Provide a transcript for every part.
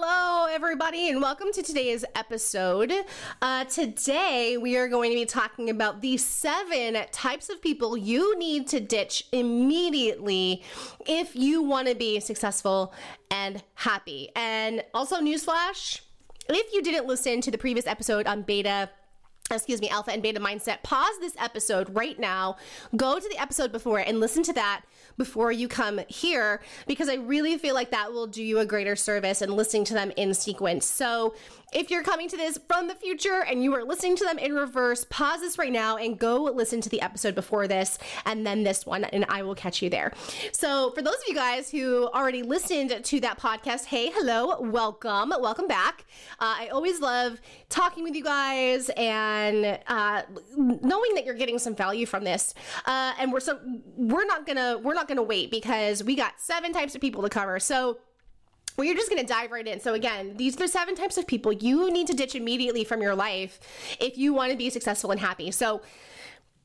Hello, everybody, and welcome to today's episode. Uh, today, we are going to be talking about the seven types of people you need to ditch immediately if you want to be successful and happy. And also, newsflash if you didn't listen to the previous episode on beta, excuse me, alpha and beta mindset, pause this episode right now, go to the episode before and listen to that before you come here because I really feel like that will do you a greater service and listening to them in sequence. So, if you're coming to this from the future and you are listening to them in reverse, pause this right now and go listen to the episode before this and then this one, and I will catch you there. So, for those of you guys who already listened to that podcast, hey, hello, welcome, welcome back. Uh, I always love talking with you guys and uh, knowing that you're getting some value from this. Uh, and we're so we're not gonna we're not gonna wait because we got seven types of people to cover. So we're just going to dive right in. So, again, these are the seven types of people you need to ditch immediately from your life if you want to be successful and happy. So,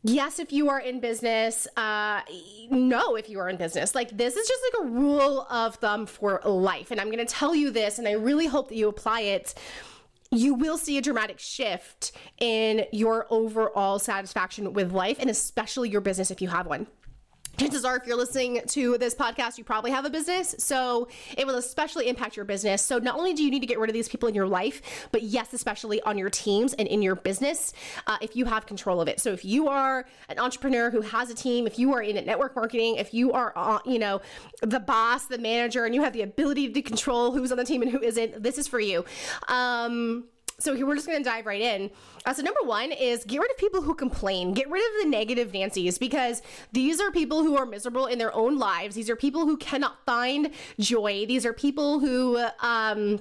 yes, if you are in business, uh, no, if you are in business. Like, this is just like a rule of thumb for life. And I'm going to tell you this, and I really hope that you apply it you will see a dramatic shift in your overall satisfaction with life and especially your business if you have one chances are if you're listening to this podcast you probably have a business. So it will especially impact your business. So not only do you need to get rid of these people in your life but yes especially on your teams and in your business uh, if you have control of it. So if you are an entrepreneur who has a team if you are in network marketing if you are uh, you know the boss the manager and you have the ability to control who's on the team and who isn't this is for you. Um, so here we're just going to dive right in. Uh, so number one is get rid of people who complain. Get rid of the negative Nancy's because these are people who are miserable in their own lives. These are people who cannot find joy. These are people who um,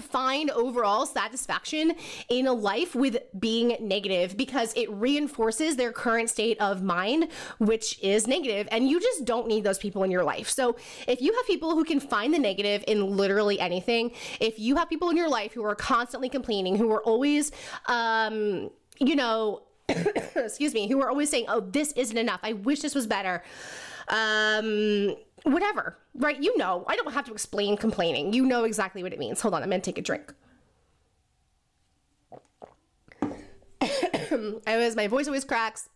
find overall satisfaction in a life with being negative because it reinforces their current state of mind, which is negative, and you just don't need those people in your life. So, if you have people who can find the negative in literally anything, if you have people in your life who are constantly complaining, who are always, um, you know, excuse me, who are always saying, "Oh, this isn't enough. I wish this was better." Um, whatever, right? You know, I don't have to explain complaining. You know exactly what it means. Hold on, I'm gonna take a drink. I was my voice always cracks,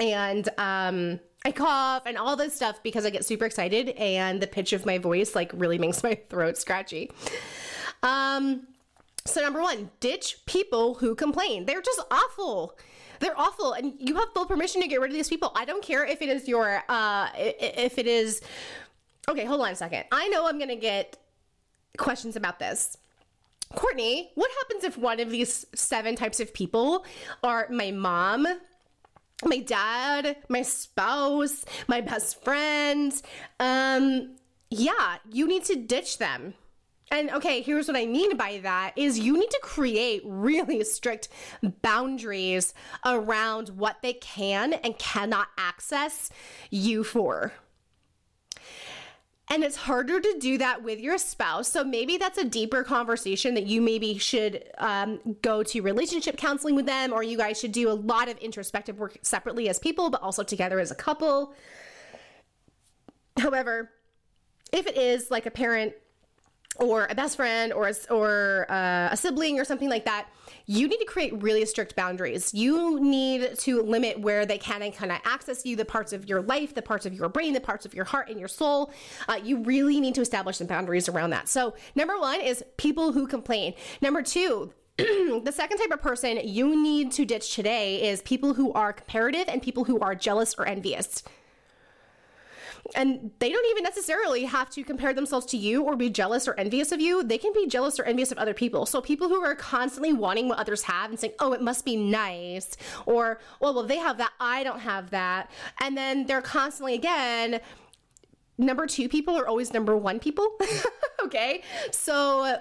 and um, I cough and all this stuff because I get super excited, and the pitch of my voice like really makes my throat scratchy. Um, so number one, ditch people who complain. They're just awful. They're awful, and you have full permission to get rid of these people. I don't care if it is your, uh, if it is. Okay, hold on a second. I know I'm gonna get questions about this. Courtney, what happens if one of these seven types of people are my mom, my dad, my spouse, my best friend? Um, yeah, you need to ditch them. And okay, here's what I mean by that is you need to create really strict boundaries around what they can and cannot access you for. And it's harder to do that with your spouse. So maybe that's a deeper conversation that you maybe should um, go to relationship counseling with them, or you guys should do a lot of introspective work separately as people, but also together as a couple. However, if it is like a parent or a best friend or a, or uh, a sibling or something like that, you need to create really strict boundaries. You need to limit where they can and cannot access you, the parts of your life, the parts of your brain, the parts of your heart and your soul. Uh, you really need to establish some boundaries around that. So, number one is people who complain. Number two, the second type of person you need to ditch today is people who are comparative and people who are jealous or envious and they don't even necessarily have to compare themselves to you or be jealous or envious of you. They can be jealous or envious of other people. So people who are constantly wanting what others have and saying, "Oh, it must be nice," or "Well, well, they have that, I don't have that," and then they're constantly again number two people are always number one people. okay. So,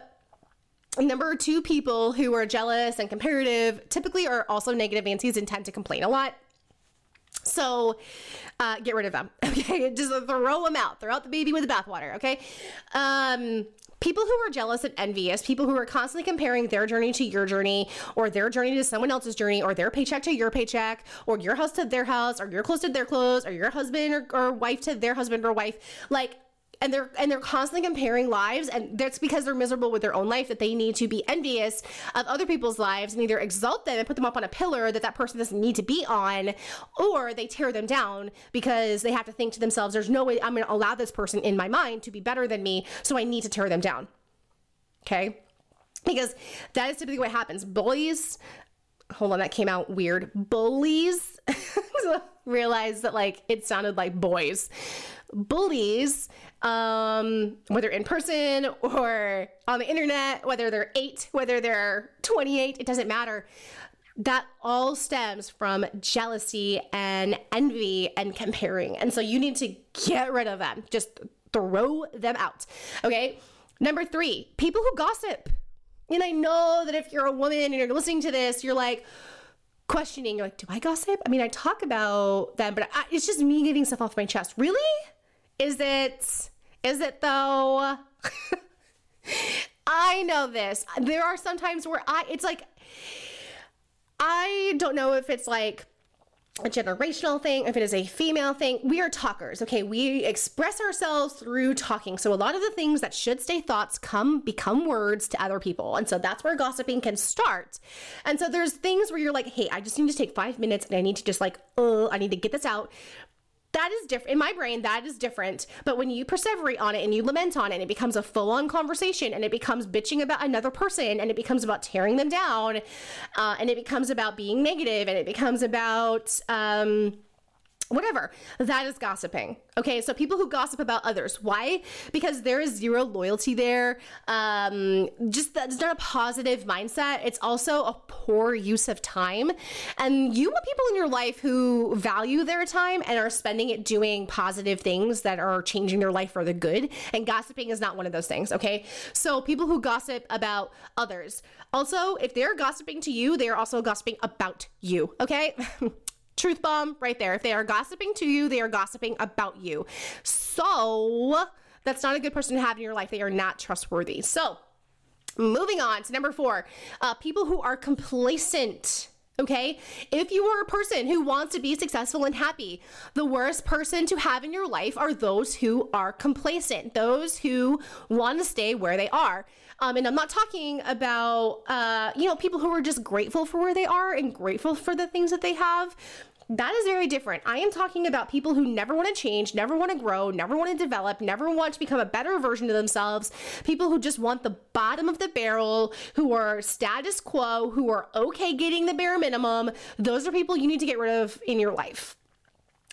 number two people who are jealous and comparative typically are also negative Nancy's and tend to complain a lot. So, uh, get rid of them. Okay, just throw them out. Throw out the baby with the bathwater. Okay. Um, people who are jealous and envious, people who are constantly comparing their journey to your journey, or their journey to someone else's journey, or their paycheck to your paycheck, or your house to their house, or your clothes to their clothes, or your husband or, or wife to their husband or wife. Like, and they're and they're constantly comparing lives and that's because they're miserable with their own life that they need to be envious of other people's lives and either exalt them and put them up on a pillar that that person doesn't need to be on or they tear them down because they have to think to themselves there's no way I'm going to allow this person in my mind to be better than me so I need to tear them down. Okay? Because that is typically what happens. Bullies hold on that came out weird. Bullies realize that like it sounded like boys. Bullies um, whether in person or on the internet, whether they're eight, whether they're 28, it doesn't matter. That all stems from jealousy and envy and comparing. And so you need to get rid of them. Just throw them out. Okay. Number three, people who gossip. And I know that if you're a woman and you're listening to this, you're like, questioning, you're like, do I gossip? I mean, I talk about them, but I, it's just me getting stuff off my chest. Really? Is it is it though? I know this. There are some times where I, it's like, I don't know if it's like a generational thing, if it is a female thing. We are talkers, okay? We express ourselves through talking. So a lot of the things that should stay thoughts come become words to other people. And so that's where gossiping can start. And so there's things where you're like, hey, I just need to take five minutes and I need to just like, oh, I need to get this out that is different in my brain that is different. But when you perseverate on it and you lament on it it becomes a full-on conversation and it becomes bitching about another person and it becomes about tearing them down uh, and it becomes about being negative and it becomes about um, whatever. That is gossiping. Okay, so people who gossip about others. Why? Because there is zero loyalty there. Um, just that's not a positive mindset. It's also a poor use of time. And you want people in your life who value their time and are spending it doing positive things that are changing their life for the good. And gossiping is not one of those things. Okay, so people who gossip about others. Also, if they're gossiping to you, they are also gossiping about you. Okay. Truth bomb right there. If they are gossiping to you, they are gossiping about you. So that's not a good person to have in your life. They are not trustworthy. So moving on to number four uh, people who are complacent. Okay. If you are a person who wants to be successful and happy, the worst person to have in your life are those who are complacent, those who want to stay where they are. Um, and I'm not talking about, uh, you know, people who are just grateful for where they are and grateful for the things that they have. That is very different. I am talking about people who never want to change, never want to grow, never want to develop, never want to become a better version of themselves. People who just want the bottom of the barrel, who are status quo, who are okay getting the bare minimum. Those are people you need to get rid of in your life.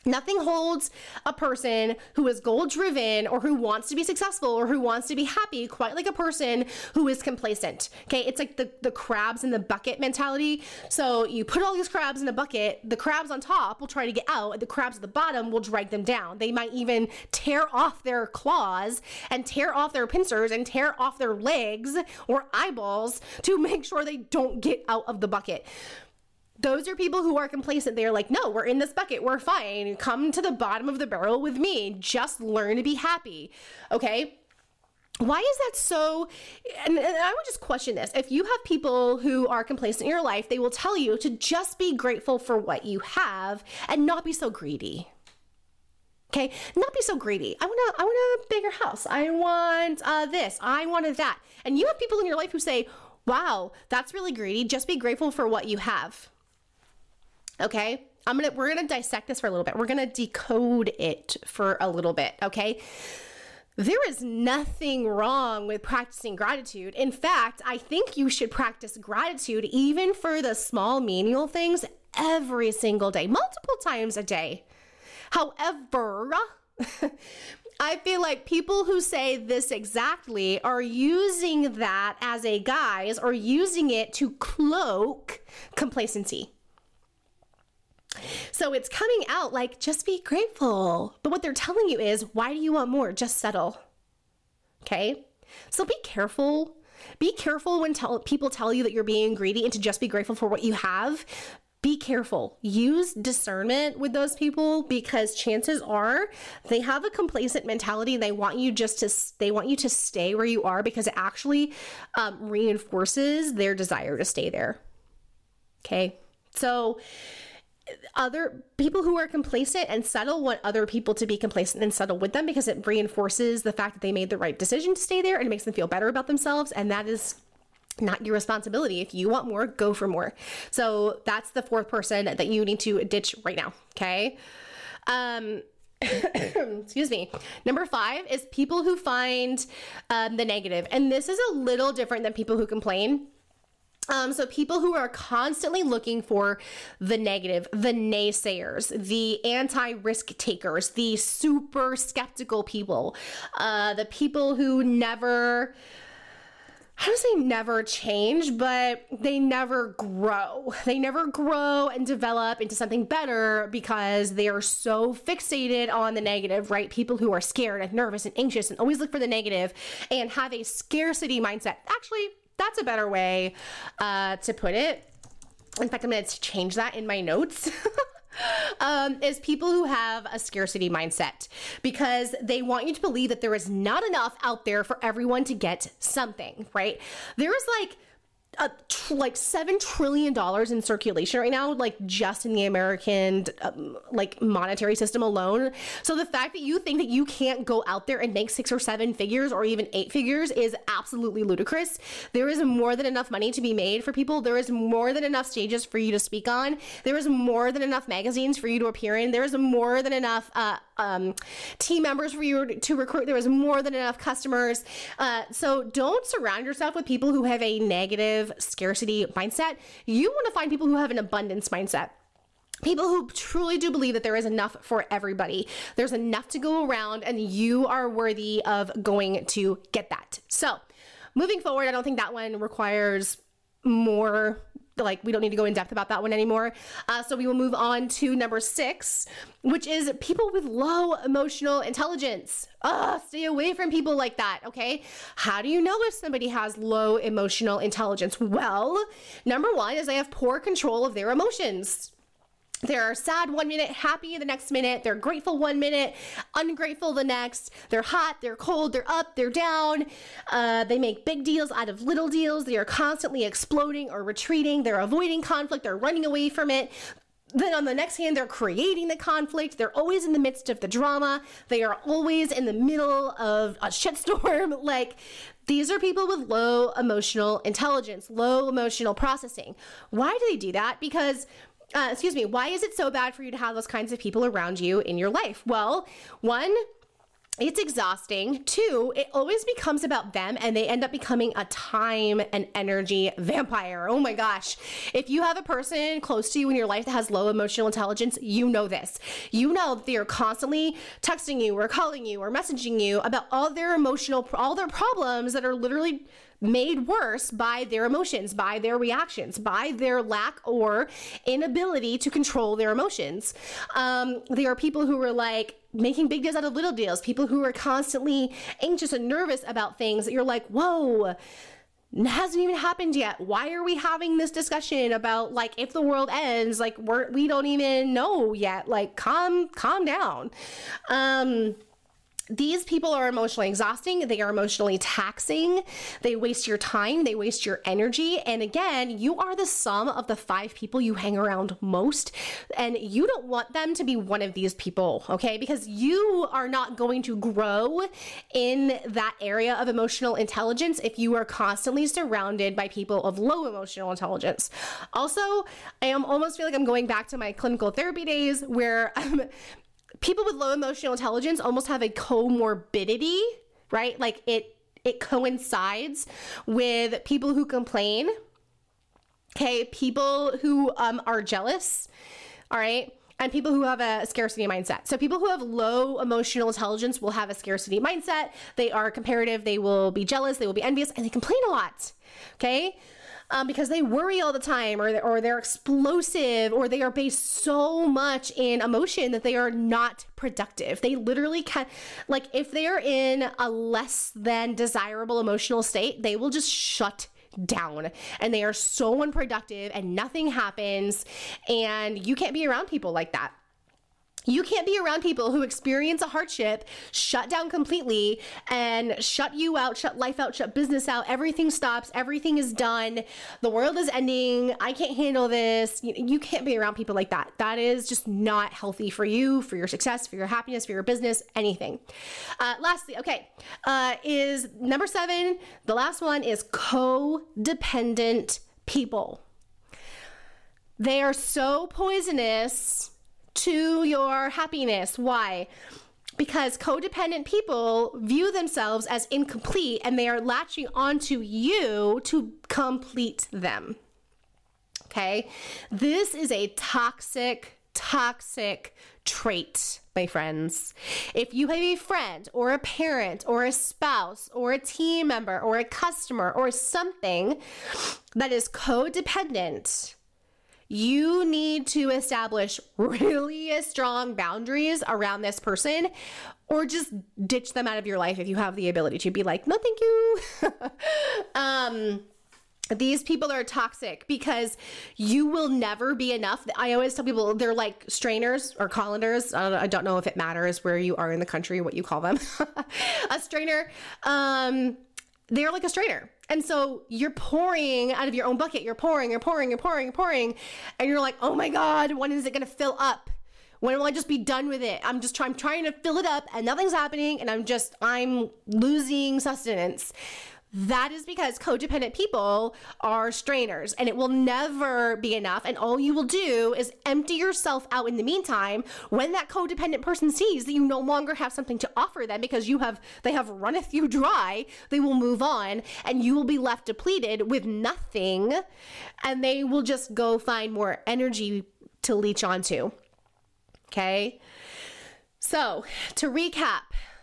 Nothing holds a person who is goal driven or who wants to be successful or who wants to be happy quite like a person who is complacent. Okay, it's like the, the crabs in the bucket mentality. So you put all these crabs in a bucket, the crabs on top will try to get out, and the crabs at the bottom will drag them down. They might even tear off their claws and tear off their pincers and tear off their legs or eyeballs to make sure they don't get out of the bucket those are people who are complacent. They're like, no, we're in this bucket. We're fine. Come to the bottom of the barrel with me. Just learn to be happy. Okay. Why is that so? And, and, I would just question this. If you have people who are complacent in your life, they will tell you to just be grateful for what you have and not be so greedy. Okay, not be so greedy. I want. I want a bigger house. I want uh, this. I wanted that. And you have people in your life who say, "Wow, that's really greedy. Just be grateful for what you have." Okay. I'm to, we're to dissect this for a little bit. We're to decode it for a little bit. Okay. There is nothing wrong with practicing gratitude. In fact, I think you should practice gratitude even for the small menial things every single day, multiple times a day. However, I feel like people who say this exactly are using that as a guise or using it to cloak complacency. So it's coming out like, just be grateful. But what they're telling you is, why do you want more? Just settle. Okay? So be careful. Be careful when tell, people tell you that you're being greedy and to just be grateful for what you have. Be careful. Use discernment with those people because chances are they have a complacent mentality they want you just to they want you to stay where you are because it actually um, reinforces their desire to stay there. Okay, so other people who are complacent and settle want other people to be complacent and settle with them because it reinforces the fact that they made the right decision to stay there and it makes them feel better about themselves and that is not your responsibility. If you want more, go for more. So that's the fourth person that you need to ditch right now. Okay. Um, excuse me. Number five is people who find um, the negative. And this is a little different than people who complain. Um, so people who are constantly looking for the negative, the naysayers, the anti-risk takers, the super skeptical people, uh, the people who never I don't say never change, but they never grow. They never grow and develop into something better because they are so fixated on the negative, right? People who are scared and nervous and anxious and always look for the negative and have a scarcity mindset. Actually, that's a better way uh, to put it. In fact, I'm going to change that in my notes. um, is people who have a scarcity mindset because they want you to believe that there is not enough out there for everyone to get something, right? There is like tr- like seven trillion dollars in circulation right now, like just in the American um, like monetary system alone. So the fact that you think that you can't go out there and make six or seven figures or even eight figures is absolutely ludicrous. There is more than enough money to be made for people. There is more than enough stages for you to speak on. There is more than enough magazines for you to appear in. There is more than enough uh, um, team members for you to recruit. There is more than enough customers. Uh, so don't surround yourself with people who have a negative scarcity mindset. You want to find people who have an abundance mindset. People who truly do believe that there is enough for everybody. There's enough to go around, and you are worthy of going to get that. So, moving forward, I don't think that one requires more like we don't need to go in depth about that one anymore. Uh, so we will move on to number six, which is people with low emotional intelligence. Ugh, stay away from people like that, okay? How do you know if somebody has low emotional intelligence? Well, number one is they have poor control of their emotions. They're sad one minute, happy the next minute. They're grateful one minute, ungrateful the next. They're hot, they're cold, they're up, they're down. Uh, they make big deals out of little deals. They are constantly exploding or retreating. They're avoiding conflict, they're running away from it. Then on the next hand, they're creating the conflict. They're always in the midst of the drama. They are always in the middle of a shitstorm. Like, these are people with low emotional intelligence, low emotional processing. Why do they do that? Because uh, excuse me, why is it so bad for you to have those kinds of people around you in your life? Well, one, it's exhausting. Two, it always becomes about them and they end up becoming a time and energy vampire. Oh my gosh. If you have a person close to you in your life that has low emotional intelligence, you know this. You know that they are constantly texting you or calling you or messaging you about all their emotional, all their problems that are literally made worse by their emotions, by their reactions, by their lack or inability to control their emotions. Um, there are people who are like, making big deals out of little deals, people who are constantly anxious and nervous about things that you're like, whoa, hasn't even happened yet. Why are we having this discussion about like if the world ends? Like we're we don't even know yet. Like calm calm down. Um these people are emotionally exhausting. They are emotionally taxing. They waste your time. They waste your energy. And again, you are the sum of the five people you hang around most. And you don't want them to be one of these people, okay? Because you are not going to grow in that area of emotional intelligence if you are constantly surrounded by people of low emotional intelligence. Also, I am almost feel like I'm going back to my clinical therapy days where I'm um, people with low emotional intelligence almost have a comorbidity, right? Like it it coincides with people who complain. Okay, people who um, are jealous. All right and people who have a scarcity mindset. So, people who have low emotional intelligence will have a scarcity mindset. They are comparative, they will be jealous, they will be envious, and they complain a lot. Okay um, because they worry all the time or, or they're explosive or they are based so much in emotion that they are not productive. They literally can, like, if they are in a less than desirable emotional state, they will just shut down and they are so unproductive and nothing happens and you can't be around people like that. You can't be around people who experience a hardship, shut down completely, and shut you out, shut life out, shut business out. Everything stops, everything is done, the world is ending. I can't handle this. You, can't be around people like that. That is just not healthy for you, for your success, for your happiness, for your business, anything. Uh, lastly, okay, uh, is number seven, the last one is codependent people. They are so poisonous to your happiness. Why? Because codependent people view themselves as incomplete and they are latching onto you to complete them. Okay? This is a toxic, toxic trait, my friends. If you have a friend or a parent or a spouse or a team member or a customer or something that is codependent, you need to establish really strong boundaries around this person or just ditch them out of your life if you have the ability to be like, no, thank you. um, these people are toxic because you will never be enough. I always tell people they're like strainers or colanders. I don't know if it matters where you are in the country, what you call them. a strainer, um, they're like a strainer. And so you're pouring out of your own bucket. You're pouring, you're pouring, you're pouring, you're pouring. And you're like, oh my God, when is it going to fill up? When will I just be done with it? I'm just trying, trying to fill it up and nothing's happening. And I'm just, I'm losing sustenance. That is because codependent people are strainers and it will never be enough. And all you will do is empty yourself out in the meantime when that codependent person sees that you no longer have something to offer them because you have, they have runneth you dry, they will move on and you will be left depleted with nothing and they will just go find more energy to leech onto. Okay. So to recap,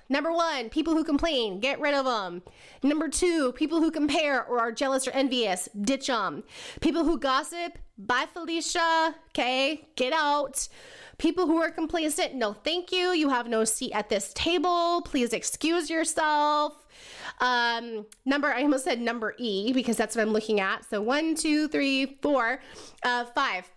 Number one, people who complain, get rid of them. Number two, people who compare or are jealous or envious, ditch them. People who gossip, bye Felicia, okay, get out. People who are complacent, no thank you. You have no seat at this table. Please excuse yourself. Um, number, I almost said number E because that's what I'm looking at. So one, two, three, four, uh, five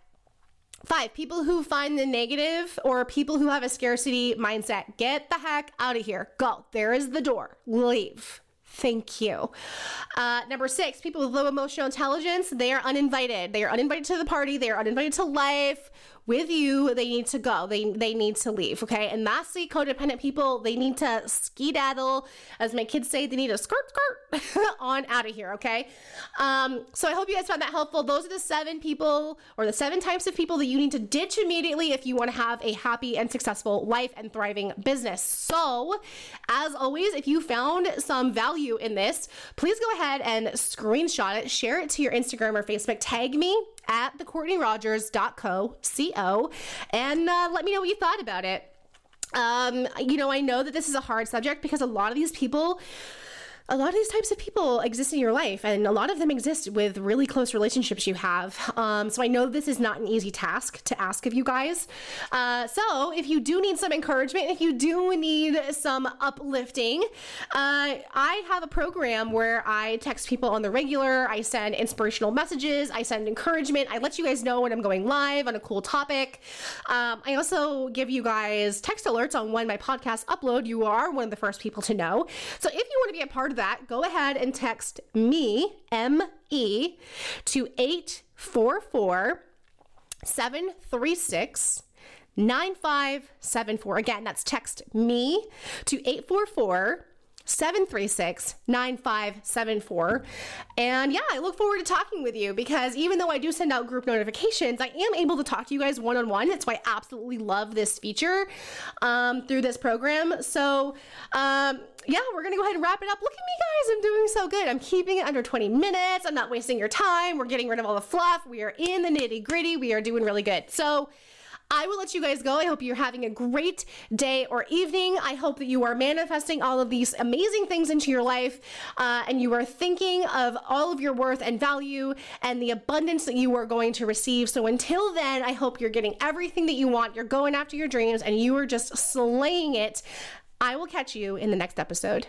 Five, people who find the negative or people who have a scarcity mindset, get the heck out of here. Go. There is the door. Leave. Thank you. Uh, number six, people with low emotional intelligence, they are uninvited. They are uninvited to the party. They are uninvited to life with you. They need to go. They, they need to leave. Okay. And lastly, codependent people, they need to skedaddle. As my kids say, they need to skirt, skirt on out of here. Okay. Um, so I hope you guys found that helpful. Those are the seven people or the seven types of people that you need to ditch immediately if you want to have a happy and successful life and thriving business. So, as always, if you found some value in this, please go ahead and screenshot it, share it to your Instagram or Facebook, tag me at the Courtney thecourtneyrogers.co, C-O, and uh, let me know what you thought about it. Um, you know, I know that this is a hard subject because a lot of these people a lot of these types of people exist in your life, and a lot of them exist with really close relationships you have. Um, so I know this is not an easy task to ask of you guys. Uh, so if you do need some encouragement, if you do need some uplifting, uh, I have a program where I text people on the regular. I send inspirational messages. I send encouragement. I let you guys know when I'm going live on a cool topic. Um, I also give you guys text alerts on when my podcast upload. You are one of the first people to know. So if you want to be a part of that, go ahead and text me, M E, to 844 736 9574. Again, that's text me to 844 736 9574. And yeah, I look forward to talking with you because even though I do send out group notifications, I am able to talk to you guys one on one. That's why I absolutely love this feature um, through this program. So, um, yeah, we're gonna go ahead and wrap it up. Look at me, guys. I'm doing so good. I'm keeping it under 20 minutes. I'm not wasting your time. We're getting rid of all the fluff. We are in the nitty gritty. We are doing really good. So, I will let you guys go. I hope you're having a great day or evening. I hope that you are manifesting all of these amazing things into your life uh, and you are thinking of all of your worth and value and the abundance that you are going to receive. So until then, I hope you're getting everything that you want. You're going after your dreams and you are just slaying it. I will catch you in the next episode.